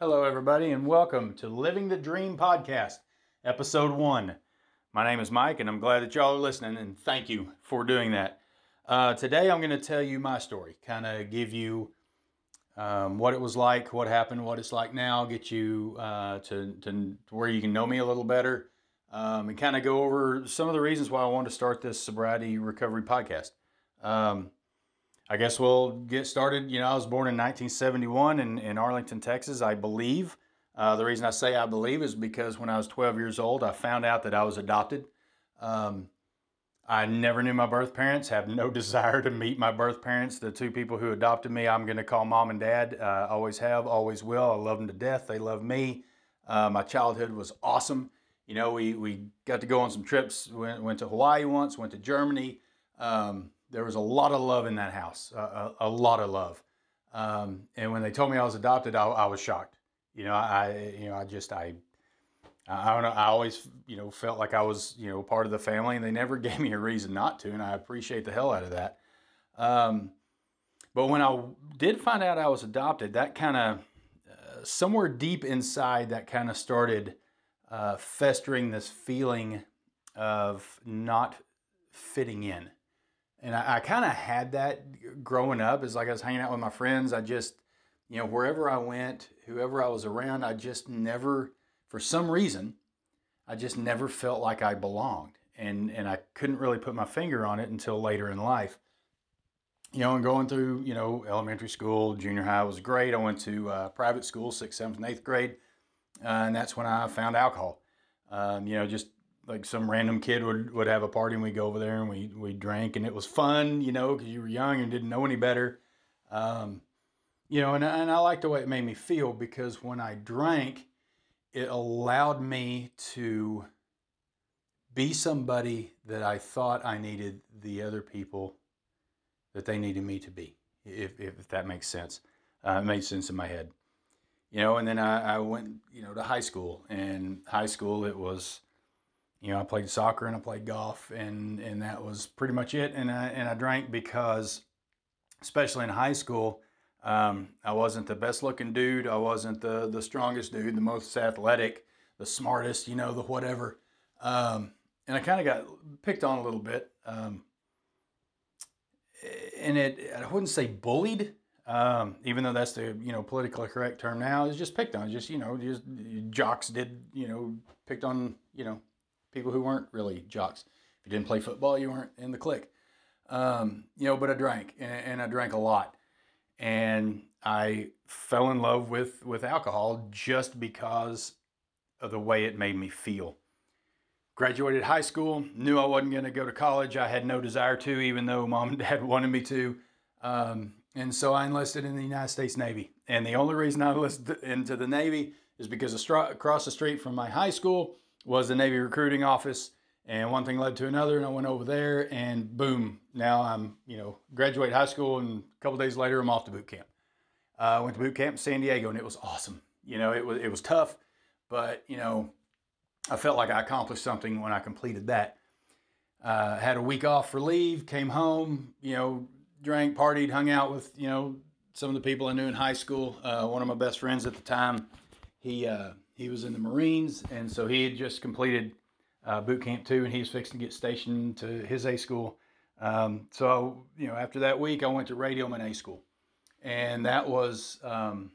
Hello, everybody, and welcome to Living the Dream Podcast, Episode 1. My name is Mike, and I'm glad that y'all are listening, and thank you for doing that. Uh, today, I'm going to tell you my story, kind of give you um, what it was like, what happened, what it's like now, get you uh, to, to where you can know me a little better, um, and kind of go over some of the reasons why I wanted to start this sobriety recovery podcast. Um, I guess we'll get started. You know, I was born in 1971 in, in Arlington, Texas, I believe. Uh, the reason I say I believe is because when I was 12 years old, I found out that I was adopted. Um, I never knew my birth parents, have no desire to meet my birth parents. The two people who adopted me, I'm going to call mom and dad. Uh, always have, always will. I love them to death. They love me. Uh, my childhood was awesome. You know, we, we got to go on some trips. Went, went to Hawaii once, went to Germany. Um, there was a lot of love in that house, a, a, lot of love. Um, and when they told me I was adopted, I, I, was shocked. You know, I, you know, I just, I, I don't know. I always, you know, felt like I was, you know, part of the family, and they never gave me a reason not to, and I appreciate the hell out of that. Um, but when I did find out I was adopted, that kind of uh, somewhere deep inside, that kind of started uh, festering this feeling of not fitting in and I, I kind of had that growing up. Is like I was hanging out with my friends. I just, you know, wherever I went, whoever I was around, I just never, for some reason, I just never felt like I belonged, and and I couldn't really put my finger on it until later in life. You know, and going through, you know, elementary school, junior high was great. I went to uh, private school, sixth, seventh, and eighth grade, uh, and that's when I found alcohol. Um, you know, just like some random kid would, would have a party and we go over there and we, we drank and it was fun, you know, because you were young and didn't know any better. Um, you know, and, and I liked the way it made me feel because when I drank, it allowed me to be somebody that I thought I needed the other people that they needed me to be, if, if that makes sense. Uh, it made sense in my head. You know, and then I, I went, you know, to high school. And high school, it was, you know, I played soccer and I played golf, and and that was pretty much it. And I and I drank because, especially in high school, um, I wasn't the best looking dude. I wasn't the the strongest dude, the most athletic, the smartest, you know, the whatever. Um, and I kind of got picked on a little bit. Um, and it, I wouldn't say bullied, um, even though that's the you know politically correct term now. It's just picked on. Just you know, just jocks did you know picked on you know people who weren't really jocks. If you didn't play football, you weren't in the clique. Um, you know, but I drank and, and I drank a lot. And I fell in love with, with alcohol just because of the way it made me feel. Graduated high school, knew I wasn't going to go to college. I had no desire to, even though mom and dad wanted me to. Um, and so I enlisted in the United States Navy. And the only reason I enlisted into the Navy is because across the street from my high school, was the Navy recruiting office. And one thing led to another, and I went over there, and boom, now I'm, you know, graduate high school, and a couple days later, I'm off to boot camp. I uh, went to boot camp in San Diego, and it was awesome. You know, it was it was tough, but you know, I felt like I accomplished something when I completed that. Uh, had a week off for leave, came home, you know, drank, partied, hung out with, you know, some of the people I knew in high school. Uh, one of my best friends at the time, he uh, he was in the Marines, and so he had just completed uh, boot camp two, and he was fixing to get stationed to his A school. Um, so you know, after that week, I went to Radioman A school, and that was um,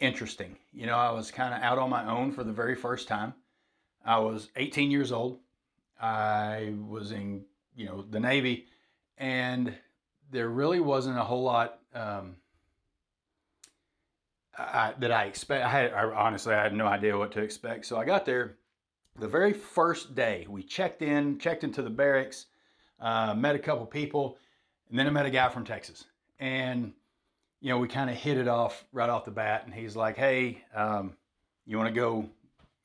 interesting. You know, I was kind of out on my own for the very first time. I was 18 years old. I was in you know the Navy, and there really wasn't a whole lot. Um, I, that I expect. I had I, honestly, I had no idea what to expect. So I got there the very first day. We checked in, checked into the barracks, uh, met a couple people, and then I met a guy from Texas. And you know, we kind of hit it off right off the bat. And he's like, "Hey, um, you want to go?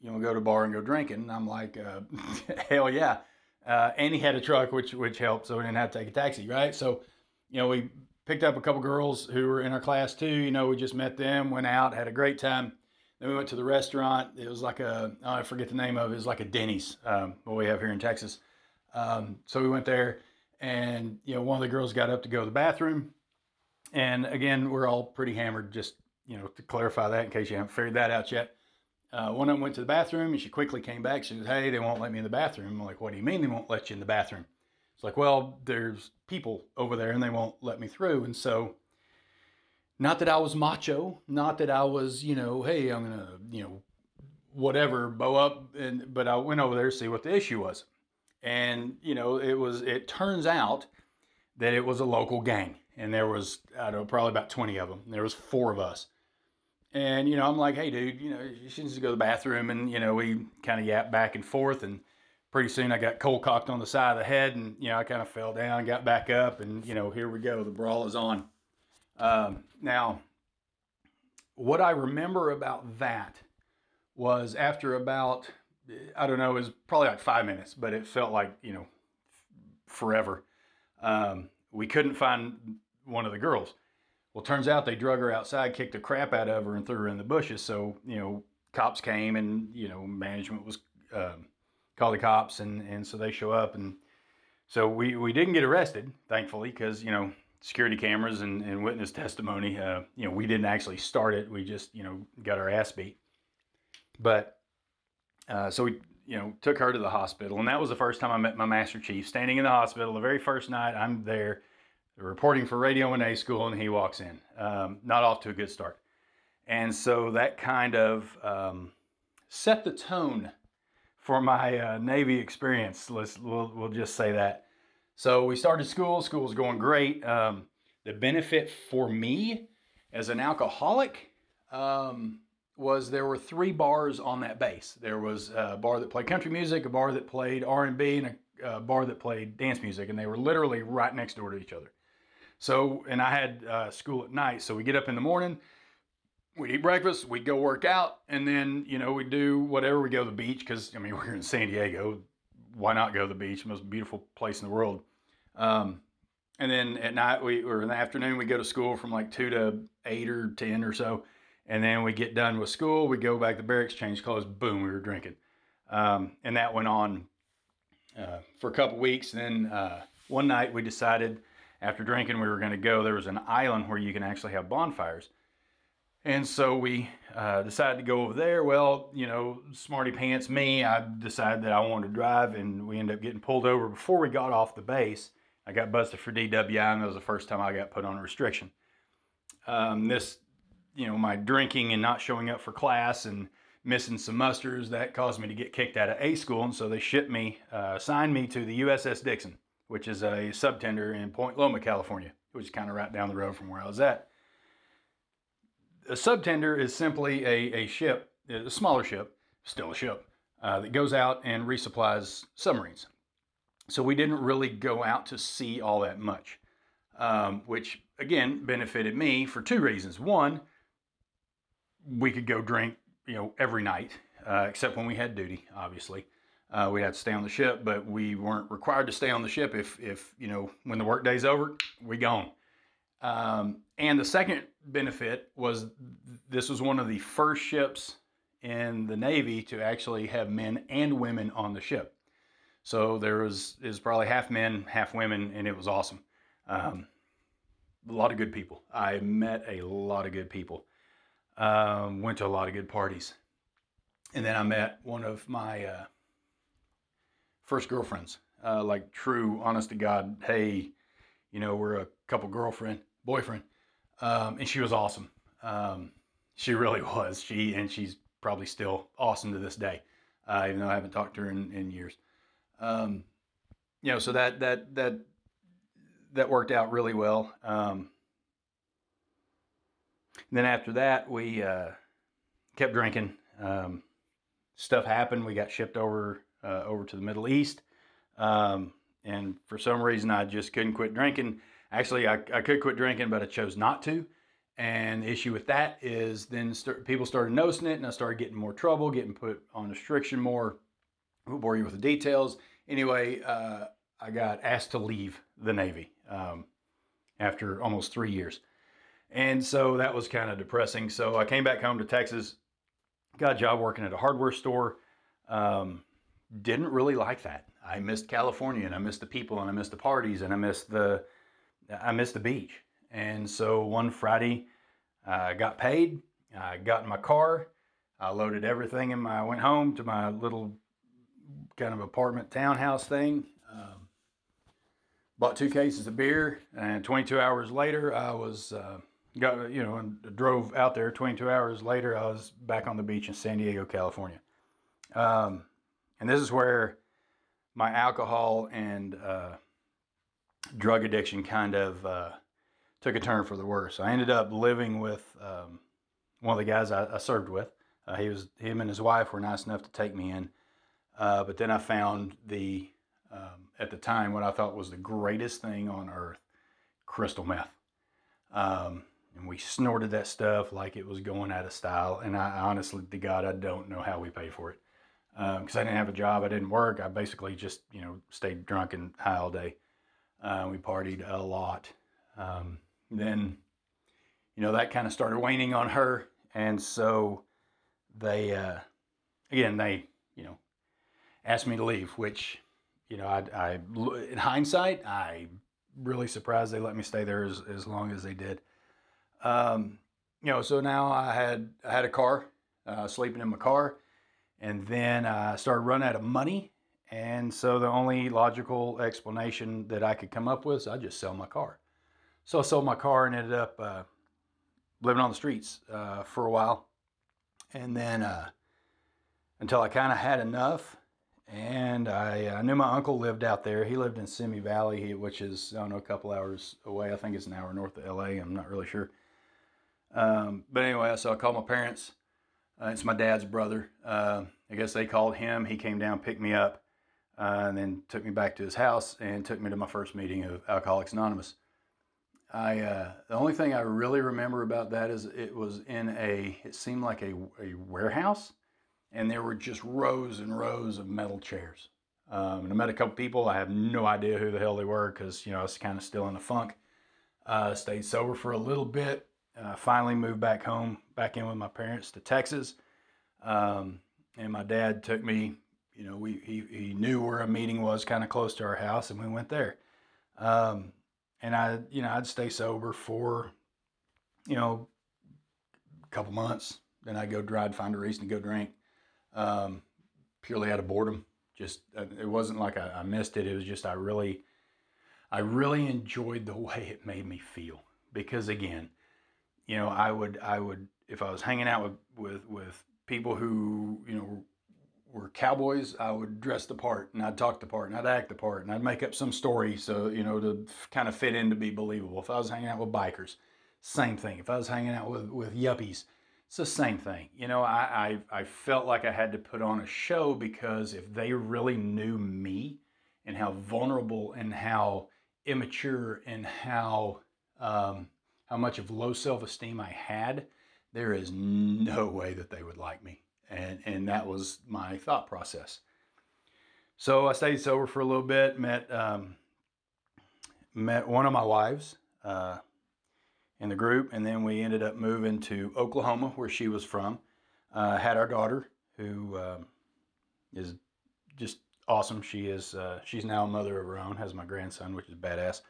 You want to go to a bar and go drinking?" And I'm like, uh, "Hell yeah!" Uh, and he had a truck, which which helped, so we didn't have to take a taxi, right? So, you know, we picked up a couple girls who were in our class too. You know, we just met them, went out, had a great time. Then we went to the restaurant. It was like a oh, I forget the name of it. It was like a Denny's, um, what we have here in Texas. Um, so we went there, and you know, one of the girls got up to go to the bathroom, and again, we're all pretty hammered, just you know, to clarify that in case you haven't figured that out yet. Uh, one of them went to the bathroom and she quickly came back. She said, Hey, they won't let me in the bathroom. I'm like, What do you mean they won't let you in the bathroom? Like, Well, there's people over there and they won't let me through. And so, not that I was macho, not that I was, you know, hey, I'm to, you know, whatever, bow up. And, but I went over there to see what the issue was. And, you know, it was, it turns out that it was a local gang. And there was, I don't know, probably about 20 of them. There was four of us and, you know, I'm like, hey, dude, you know, she needs to go to the bathroom. And, you know, we kind of yap back and forth. And pretty soon I got cold cocked on the side of the head. And, you know, I kind of fell down, got back up. And, you know, here we go. The brawl is on. Um, now, what I remember about that was after about, I don't know, it was probably like five minutes, but it felt like, you know, forever. Um, we couldn't find one of the girls. Well, turns out they drug her outside, kicked the crap out of her, and threw her in the bushes. So, you know, cops came and, you know, management was um, called the cops, and, and so they show up. And so we, we didn't get arrested, thankfully, because, you know, security cameras and, and witness testimony, uh, you know, we didn't actually start it. We just, you know, got our ass beat. But uh, so we, you know, took her to the hospital. And that was the first time I met my Master Chief, standing in the hospital. The very first night I'm there reporting for Radioman A school, and he walks in. Um, not off to a good start. And so that kind of um, set the tone for my uh, Navy experience. Let's we'll, we'll, just say that. So we started school. School was going great. Um, the benefit for me as an alcoholic um, was there were three bars on that base. There was a bar that played country music, a bar that played R and B, and a, bar that played dance music, and they were literally right next door to each other. So, and I had uh, school at night. So we get up in the morning, we'd eat breakfast, we'd go work out, and then, you know, we'd do whatever. We go to the beach because, I mean, we're in San Diego. Why not go to the beach? Most beautiful place in the world. Um, and then at night, we, or in the afternoon, we go to school from like 2 to 8 or 10 or so. And then we get done with school, we go back to barracks, change clothes, boom, we were drinking. Um, and that went on uh, for a couple weeks. Then uh, one night we decided after drinking, we were going to go. There was an island where you can actually have bonfires. And so we uh, decided to go over there. Well, you know, smarty pants me, I decided that I wanted to drive, and we ended up getting pulled over before we got off the base. I got busted for DWI, and that was the first time I got put on a restriction. Um, this, you know, my drinking and not showing up for class and missing some musters, that caused me to get kicked out of A school, and so they shipped me, uh, assigned me to the USS Dixon which is a subtender in Point Loma, California, which is kind of right down the road from where I was at. A subtender is simply a, a ship, a smaller ship, still a ship, uh, that goes out and resupplies submarines. So we didn't really go out to sea all that much, um, which again benefited me for two reasons. One, we could go drink, you know, every night, uh, except when we had duty, obviously. Uh, we had to stay on the ship, but we weren't required to stay on the ship if, if you know, when the workday's over, we gone. Um, and the second benefit was this was one of the first ships in the Navy to actually have men and women on the ship. So there was is probably half men, half women, and it was awesome. Um, a lot of good people. I met a lot of good people. Um, went to a lot of good parties, and then I met one of my uh, first girlfriends, uh, like true, honest to God, hey, you know, we're a couple girlfriend, boyfriend. Um, and she was awesome. Um, she really was. She, and she's probably still awesome to this day, uh, even though I haven't talked to her in, in years. Um, you know, so that, that, that, that worked out really well. Um, then after that, we, uh, kept drinking. Um, stuff happened. We got shipped over uh, over to the Middle East. Um, and for some reason, I just couldn't quit drinking. Actually, I, I could quit drinking, but I chose not to. And the issue with that is then start, people started noticing it, and I started getting more trouble, getting put on restriction more. Won't bore you with the details. Anyway, uh, I got asked to leave the Navy um, after almost three years. And so that was kind of depressing. So I came back home to Texas, got a job working at a hardware store. Um, didn't really like that. I missed California and I missed the people and I missed the parties and I missed the I missed the beach. And so one Friday, I got paid. I got in my car. I loaded everything in my. I went home to my little kind of apartment townhouse thing. Um, bought two cases of beer, and 22 hours later, I was uh, got you know and drove out there. 22 hours later, I was back on the beach in San Diego, California. Um, and this is where my alcohol and uh, drug addiction kind of uh, took a turn for the worse. I ended up living with um, one of the guys I, I served with. Uh, he was him and his wife were nice enough to take me in, uh, but then I found the um, at the time what I thought was the greatest thing on earth, crystal meth. Um, and we snorted that stuff like it was going out of style. And I honestly, to God, I don't know how we paid for it because um, I didn't have a job. I didn't work. I basically just you know stayed drunk and high all day. Uh, we partied a lot. Um, then, you know, that kind of started waning on her, and so they, uh, again, they, you know, asked me to leave. Which, you know, I, I in hindsight, I really surprised they let me stay there as, as long as they did. Um, you know, so now I had I had a car, uh, sleeping in my car, and then I started running out of money. And so the only logical explanation that I could come up with is I just sell my car. So I sold my car and ended up uh, living on the streets uh, for a while, and then uh, until I kind of had enough. And I, I, knew my uncle lived out there. He lived in Simi Valley, which is I don't know a couple hours away. I think it's an hour north of LA. I'm not really sure. Um, but anyway, so I called my parents. Uh, it's my dad's brother. Uh, I guess they called him. He came down, picked me up, uh, and then took me back to his house and took me to my first meeting of Alcoholics Anonymous. I uh, the only thing I really remember about that is it was in a it seemed like a, a warehouse, and there were just rows and rows of metal chairs. Um, and I met a couple people. I have no idea who the hell they were because you know I was kind of still in a funk. Uh, stayed sober for a little bit. Uh, finally moved back home, back in with my parents to Texas. Um, and my dad took me. You know, we he, he knew where a meeting was, kind of close to our house, and we went there. Um, and I, you know, I'd stay sober for, you know, a couple months. Then I'd go drive, find a reason to go drink, um, purely out of boredom. Just uh, it wasn't like I, I missed it. It was just I really, I really enjoyed the way it made me feel because again, you know, I would, I would, if I was hanging out with with with people who, you know, were cowboys, I would dress the part and I'd talk the part and I'd act the part and I'd make up some story so, you know, to kind of fit in to be believable. If I was hanging out with bikers, same thing. If I was hanging out with, with yuppies, it's the same thing. You know, I, I, I felt like I had to put on a show because if they really knew me and how vulnerable and how immature and how, um, how much of low self esteem I had, there is no way that they would like me and and that was my thought process. So I stayed sober for a little bit. Met um, met one of my wives uh, in the group, and then we ended up moving to Oklahoma, where she was from. Uh, had our daughter, who um, is just awesome. She is uh, she's now a mother of her own. Has my grandson, which is badass.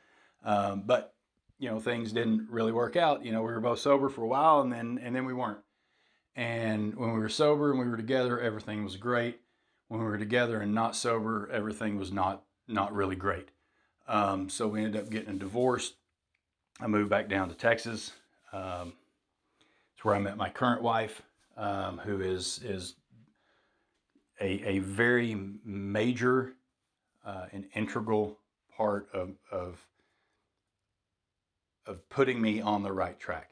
Um, but you know things didn't really work out. You know we were both sober for a while, and then and then we weren't. And when we were sober and we were together, everything was great. When we were together and not sober, everything was not not really great. Um, so we ended up getting a divorce. I moved back down to Texas. Um, it's where I met my current wife, um, who is is a, a very major uh, and integral part of, of of putting me on the right track,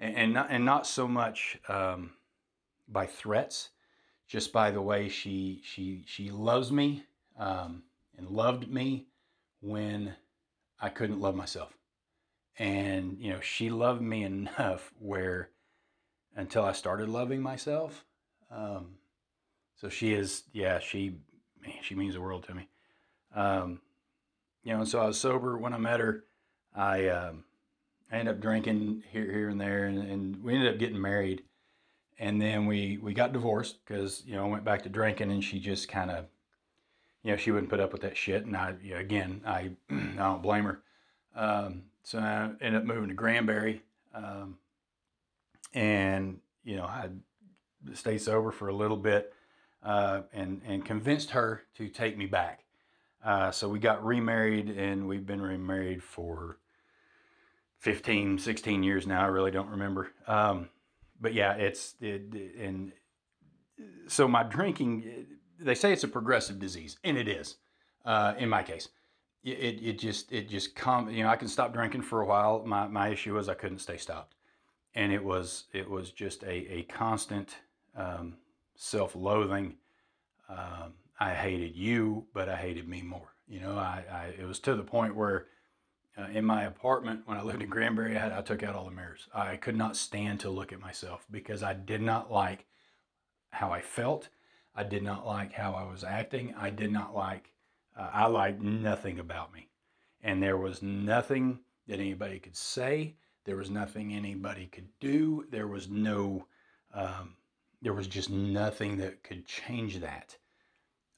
and, and not and not so much um, by threats, just by the way she she she loves me um, and loved me when I couldn't love myself, and you know she loved me enough where until I started loving myself. Um, so she is, yeah, she she means the world to me. Um, you know, and so I was sober when I met her. I um, I ended up drinking here, here and there, and, and we ended up getting married and then we we got divorced because you know I went back to drinking, and she just kind of, you know, she wouldn't put up with that shit, and I you know, again I I don't blame her. Um, so I ended up moving to Granbury, um, and you know I stayed sober for a little bit, uh, and and convinced her to take me back. Uh, so we got remarried, and we've been remarried for 15, 16 years now. I really don't remember. Um, but yeah, it's it, and so my drinking. They say it's a progressive disease, and it is. Uh, in my case, it, it just it just come. You know, I can stop drinking for a while. My my issue was I couldn't stay stopped, and it was it was just a a constant um, self-loathing. Um, I hated you, but I hated me more. You know, I, I it was to the point where uh, in my apartment when I lived in Granbury, I, had, I took out all the mirrors. I could not stand to look at myself because I did not like how I felt. I did not like how I was acting. I did not like, uh, I liked nothing about me. And there was nothing that anybody could say. There was nothing anybody could do. There was no, um, there was just nothing that could change that,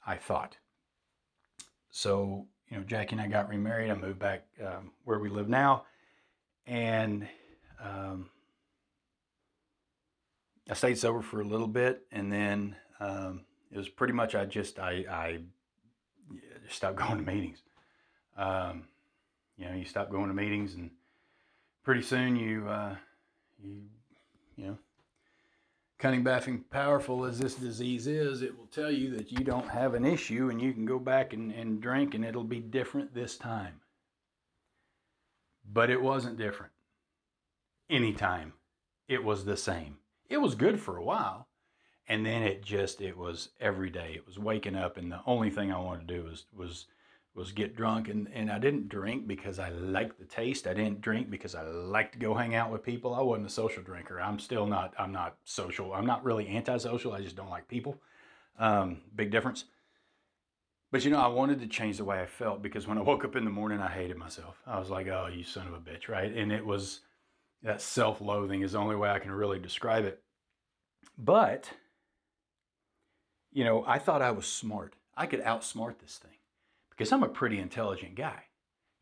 I thought. So you know, Jackie and I got remarried. I moved back um, where we live now, and um, I stayed sober for a little bit, and then um, it was pretty much I just I I just stopped going to meetings. Um, you know, you stop going to meetings, and pretty soon you uh, you you know cunning, baffing, powerful as this disease is, it will tell you that you don't have an issue and you can go back and, and drink and it'll be different this time. But it wasn't different. Anytime. It was the same. It was good for a while. And then it just, it was every day. It was waking up and the only thing I wanted to do was, was was get drunk and, and I didn't drink because I liked the taste. I didn't drink because I liked to go hang out with people. I wasn't a social drinker. I'm still not, I'm not social. I'm not really antisocial. I just don't like people. Um, big difference. But you know, I wanted to change the way I felt because when I woke up in the morning, I hated myself. I was like, oh, you son of a bitch, right? And it was that self loathing is the only way I can really describe it. But, you know, I thought I was smart. I could outsmart this thing because I'm a pretty intelligent guy.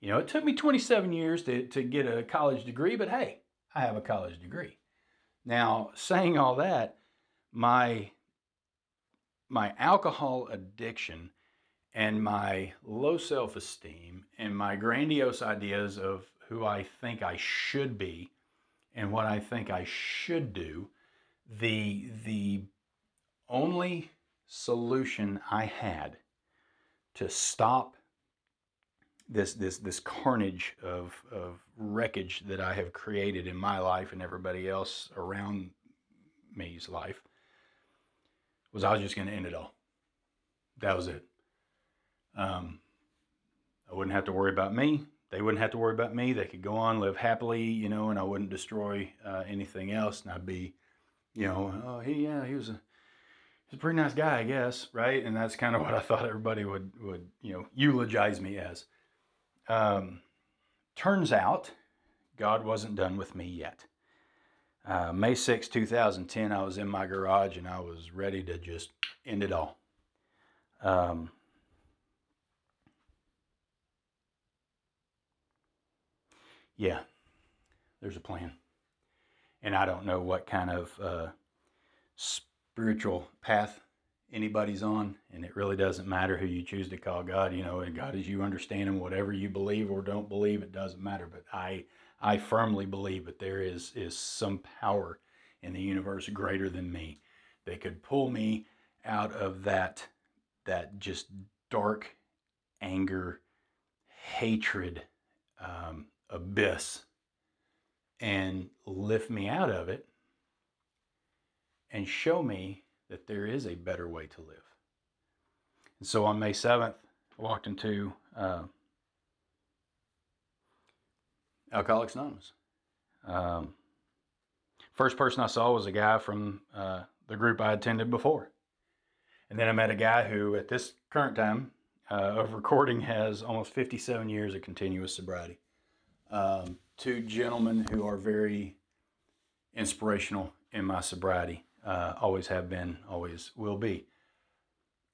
You know, it took me 27 years to, to get a college degree, but hey, I have a college degree. Now, saying all that, my my alcohol addiction and my low self-esteem and my grandiose ideas of who I think I should be and what I think I should do, the the only solution I had to stop this this this carnage of of wreckage that I have created in my life and everybody else around me's life was I was just going to end it all. That was it. Um, I wouldn't have to worry about me. They wouldn't have to worry about me. They could go on, live happily, you know, and I wouldn't destroy uh, anything else. And I'd be, you know, oh, he, yeah, he was a, he's a pretty nice guy, I guess, right? And that's kind of what I thought everybody would would you know eulogize me as. Um, turns out, God wasn't done with me yet. Uh, May 6, 2010, I was in my garage and I was ready to just end it all. Um, yeah, there's a plan. And I don't know what kind of uh, spiritual path anybody's on, and it really doesn't matter who you choose to call God. You know, God as you understand Him, whatever you believe or don't believe, it doesn't matter. But I, I firmly believe that there is is some power in the universe greater than me that could pull me out of that that just dark anger, hatred um, abyss, and lift me out of it and show me that there is a better way to live. And so on May 7th, I walked into uh, Alcoholics Anonymous. Um, first person I saw was a guy from uh, the group I attended before. And then I met a guy who, at this current time uh, of recording, has almost 57 years of continuous sobriety. Um, two gentlemen who are very inspirational in my sobriety. Uh, always have been, always will be.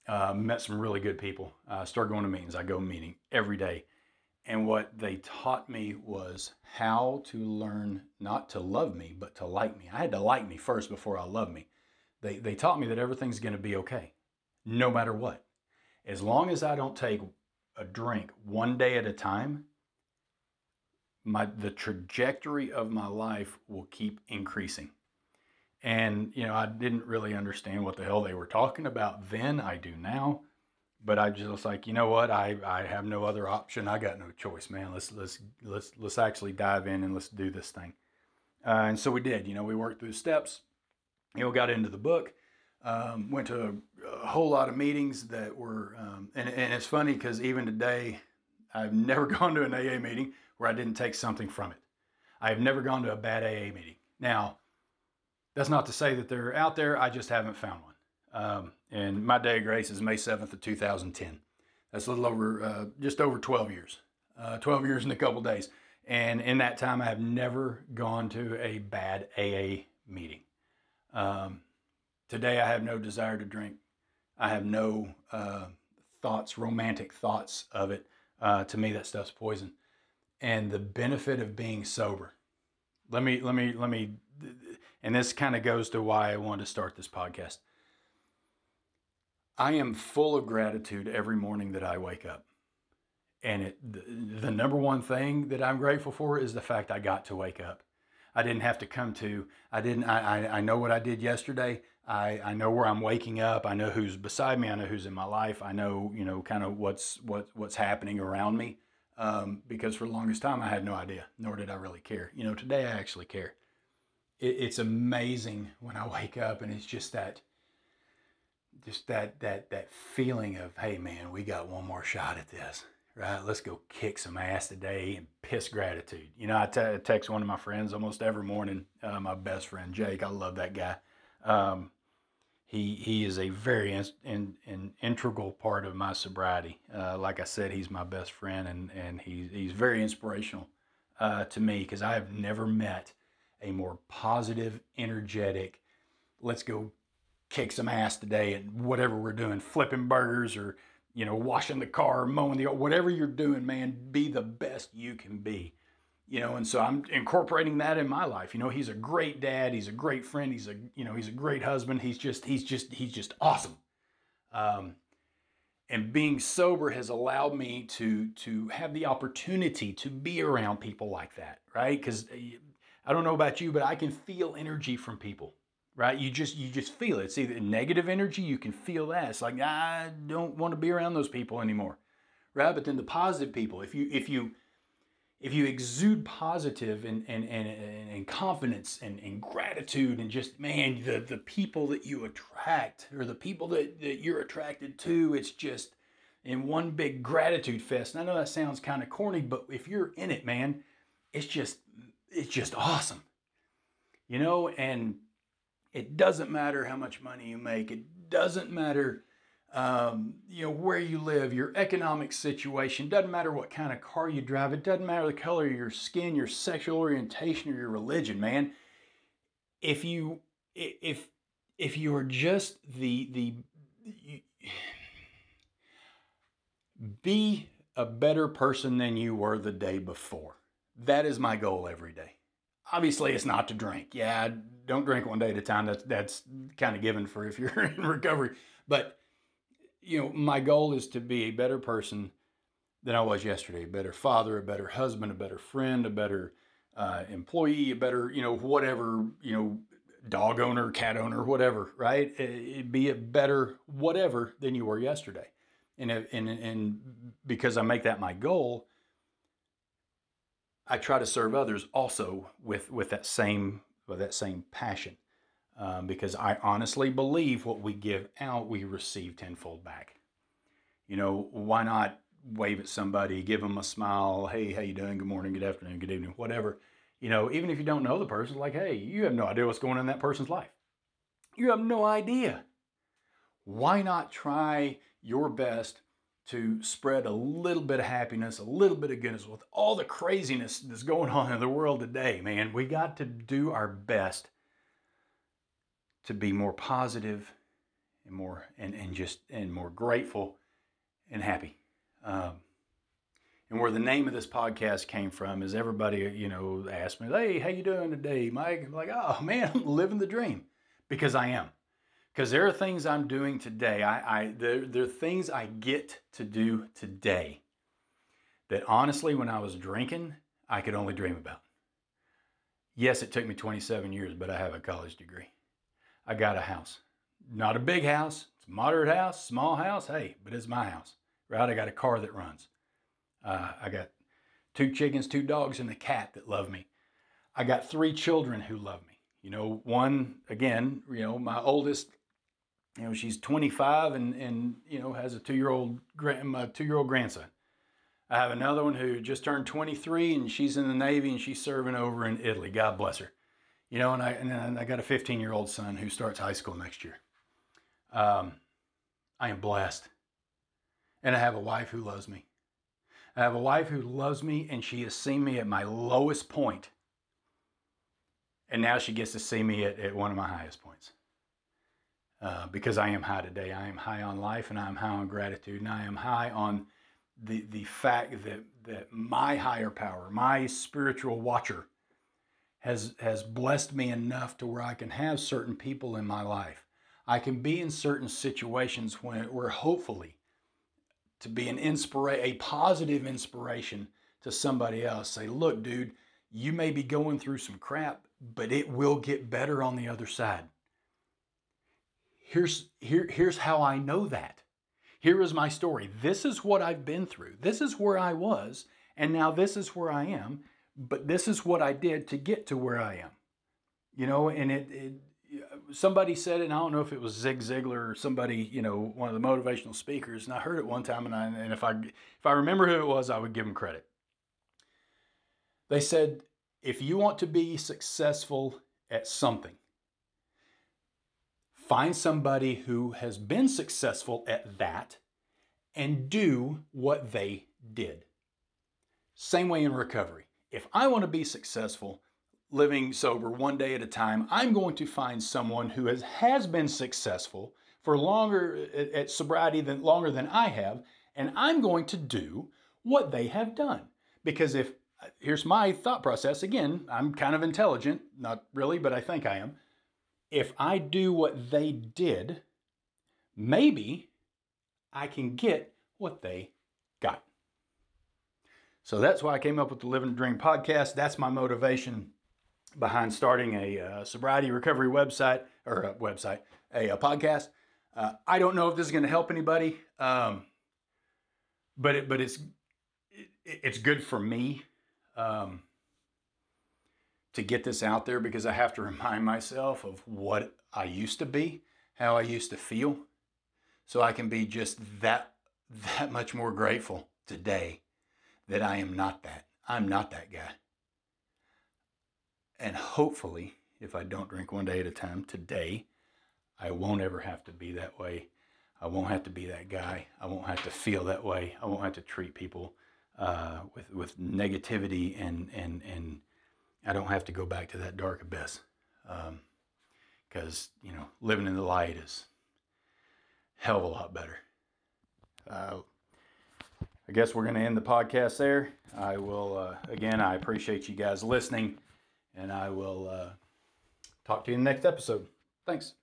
Uh, met some really good people. Uh, started going to meetings. I go meeting every day. And what they taught me was how to learn not to love me, but to like me. I had to like me first before I love me. They, they taught me that everything's going to be okay, no matter what. As long as I don't take a drink one day at a time, my the trajectory of my life will keep increasing. And you know, I didn't really understand what the hell they were talking about then. I do now but I just was like, you know what? I, I have no other option. I got no choice, man. Let's let's let's let's actually dive in and let's do this thing. Uh, and so we did. You know, we worked through steps. You know, got into the book. Um, went to a, a, whole lot of meetings that were, um, and, and it's funny because even today, I've never gone to an AA meeting where I didn't take something from it. I have never gone to a bad AA meeting. Now, that's not to say that they're out there. I just haven't found one. Um, and my day of grace is May 7th of 2010. That's a little over, uh, just over 12 years. Uh, 12 years in a couple days. And in that time, I have never gone to a bad AA meeting. Um, today, I have no desire to drink. I have no uh, thoughts, romantic thoughts of it. Uh, to me, that stuff's poison. And the benefit of being sober. Let me, let me, let me, and this kind of goes to why I wanted to start this podcast. I am full of gratitude every morning that I wake up. And it, the, the, number one thing that I'm grateful for is the fact I got to wake up. I didn't have to come to, I didn't, I, I, I know what I did yesterday. I, I know where I'm waking up. I know who's beside me. I know who's in my life. I know, you know, kind of what's, what, what's happening around me. Um, because for the longest time, I had no idea, nor did I really care. You know, today I actually care. It, it's amazing when I wake up and it's just that, just that that that feeling of hey man we got one more shot at this right? Let's go kick some ass today and piss gratitude. You know I, t- I text one of my friends almost every morning uh, my best friend jake i love that guy. Um, he he is a very in, in, in integral part of my sobriety. Uh, like i said he's my best friend and and he's, he's very inspirational uh, to me because i have never met a more positive energetic let's go kick some ass today and whatever we're doing, flipping burgers or, you know, washing the car, mowing the, whatever you're doing, man, be the best you can be. You know, and so I'm incorporating that in my life. You know, he's a great dad. He's a great friend. He's a, you know, he's a great husband. He's just, he's just, he's just awesome. Um, and being sober has allowed me to to have the opportunity to be around people like that right because i don't know about you but i can feel energy from people right? You just you just feel it. It's either negative energy, you can feel that. It's like I don't want to be around those people anymore, right? But then the positive people, if you if you if you exude positive and and and, and confidence and, and gratitude and just man the the people that you attract or the people that, that you're attracted to, it's just in one big gratitude fest. And I know that sounds kind of corny, but if you're in it, man, it's just it's just awesome. You know, and it doesn't matter how much money you make. It doesn't matter, um, you know, where you live, your economic situation. Doesn't matter what kind of car you drive. It doesn't matter the color of your skin, your sexual orientation, or your religion, man. If you if if you are just the the you, be a better person than you were the day before. That is my goal every day. Obviously, it's not to drink. Yeah, don't drink one day at a time. That's that's kind of given for if you're in recovery. But you know, my goal is to be a better person than I was yesterday. A better father, a better husband, a better friend, a better uh, employee, a better you know whatever you know dog owner, cat owner, whatever. Right? It, be a better whatever than you were yesterday. And and and because I make that my goal. I try to serve others also with, with that same with that same passion. Um, because I honestly believe what we give out, we receive tenfold back. You know, why not wave at somebody, give them a smile, hey, how you doing? Good morning, good afternoon, good evening, whatever. You know, even if you don't know the person, like, hey, you have no idea what's going on in that person's life. You have no idea. Why not try your best to spread a little bit of happiness, a little bit of goodness with all the craziness that's going on in the world today, man. We got to do our best to be more positive and more and, and just and more grateful and happy. Um, And where the name of this podcast came from is everybody, you know, asked me, "Hey, how you doing today, Mike?" I'm like, "Oh man, I'm living the dream," because I am. Because there are things I'm doing today. I, I there, there are things I get to do today that honestly, when I was drinking, I could only dream about. Yes, it took me 27 years, but I have a college degree. I got a house. Not a big house, it's a moderate house, small house, hey, but it's my house, right? I got a car that runs. Uh, I got two chickens, two dogs, and a cat that love me. I got three children who love me. You know, one, again, you know, my oldest, you know, she's 25 and, and you know, has a two year old, my two year old grandson. I have another one who just turned 23 and she's in the Navy and she's serving over in Italy. God bless her. You know, and I, and I got a 15 year old son who starts high school next year. Um, I am blessed. And I have a wife who loves me. I have a wife who loves me and she has seen me at my lowest point. And now she gets to see me at, at one of my highest points. Uh, because I am high today. I am high on life and I am high on gratitude and I am high on the, the fact that, that my higher power, my spiritual watcher, has, has blessed me enough to where I can have certain people in my life. I can be in certain situations when, where hopefully to be an inspira- a positive inspiration to somebody else. Say, look, dude, you may be going through some crap, but it will get better on the other side. Here's, here, here's how I know that. Here is my story. This is what I've been through. This is where I was, and now this is where I am. But this is what I did to get to where I am. You know, and it, it somebody said it, and I don't know if it was Zig Ziglar or somebody, you know, one of the motivational speakers, and I heard it one time, and I and if I if I remember who it was, I would give him credit. They said, if you want to be successful at something, find somebody who has been successful at that and do what they did. Same way in recovery. If I want to be successful, living sober one day at a time, I'm going to find someone who has, has been successful for longer at sobriety than longer than I have, and I'm going to do what they have done. Because if here's my thought process again, I'm kind of intelligent, not really, but I think I am. If I do what they did, maybe I can get what they got. So that's why I came up with the Living Dream podcast. That's my motivation behind starting a uh, sobriety recovery website or a website, a, a podcast. Uh, I don't know if this is going to help anybody, um, but it, but it's it, it's good for me um, to get this out there because I have to remind myself of what I used to be, how I used to feel, so I can be just that that much more grateful today that I am not that. I'm not that guy. And hopefully, if I don't drink one day at a time today, I won't ever have to be that way. I won't have to be that guy. I won't have to feel that way. I won't have to treat people uh, with with negativity and and and I don't have to go back to that dark abyss because um, you know living in the light is hell of a lot better. Uh, I guess we're going to end the podcast there. I will uh, again. I appreciate you guys listening and I will uh, talk to you in the next episode. Thanks.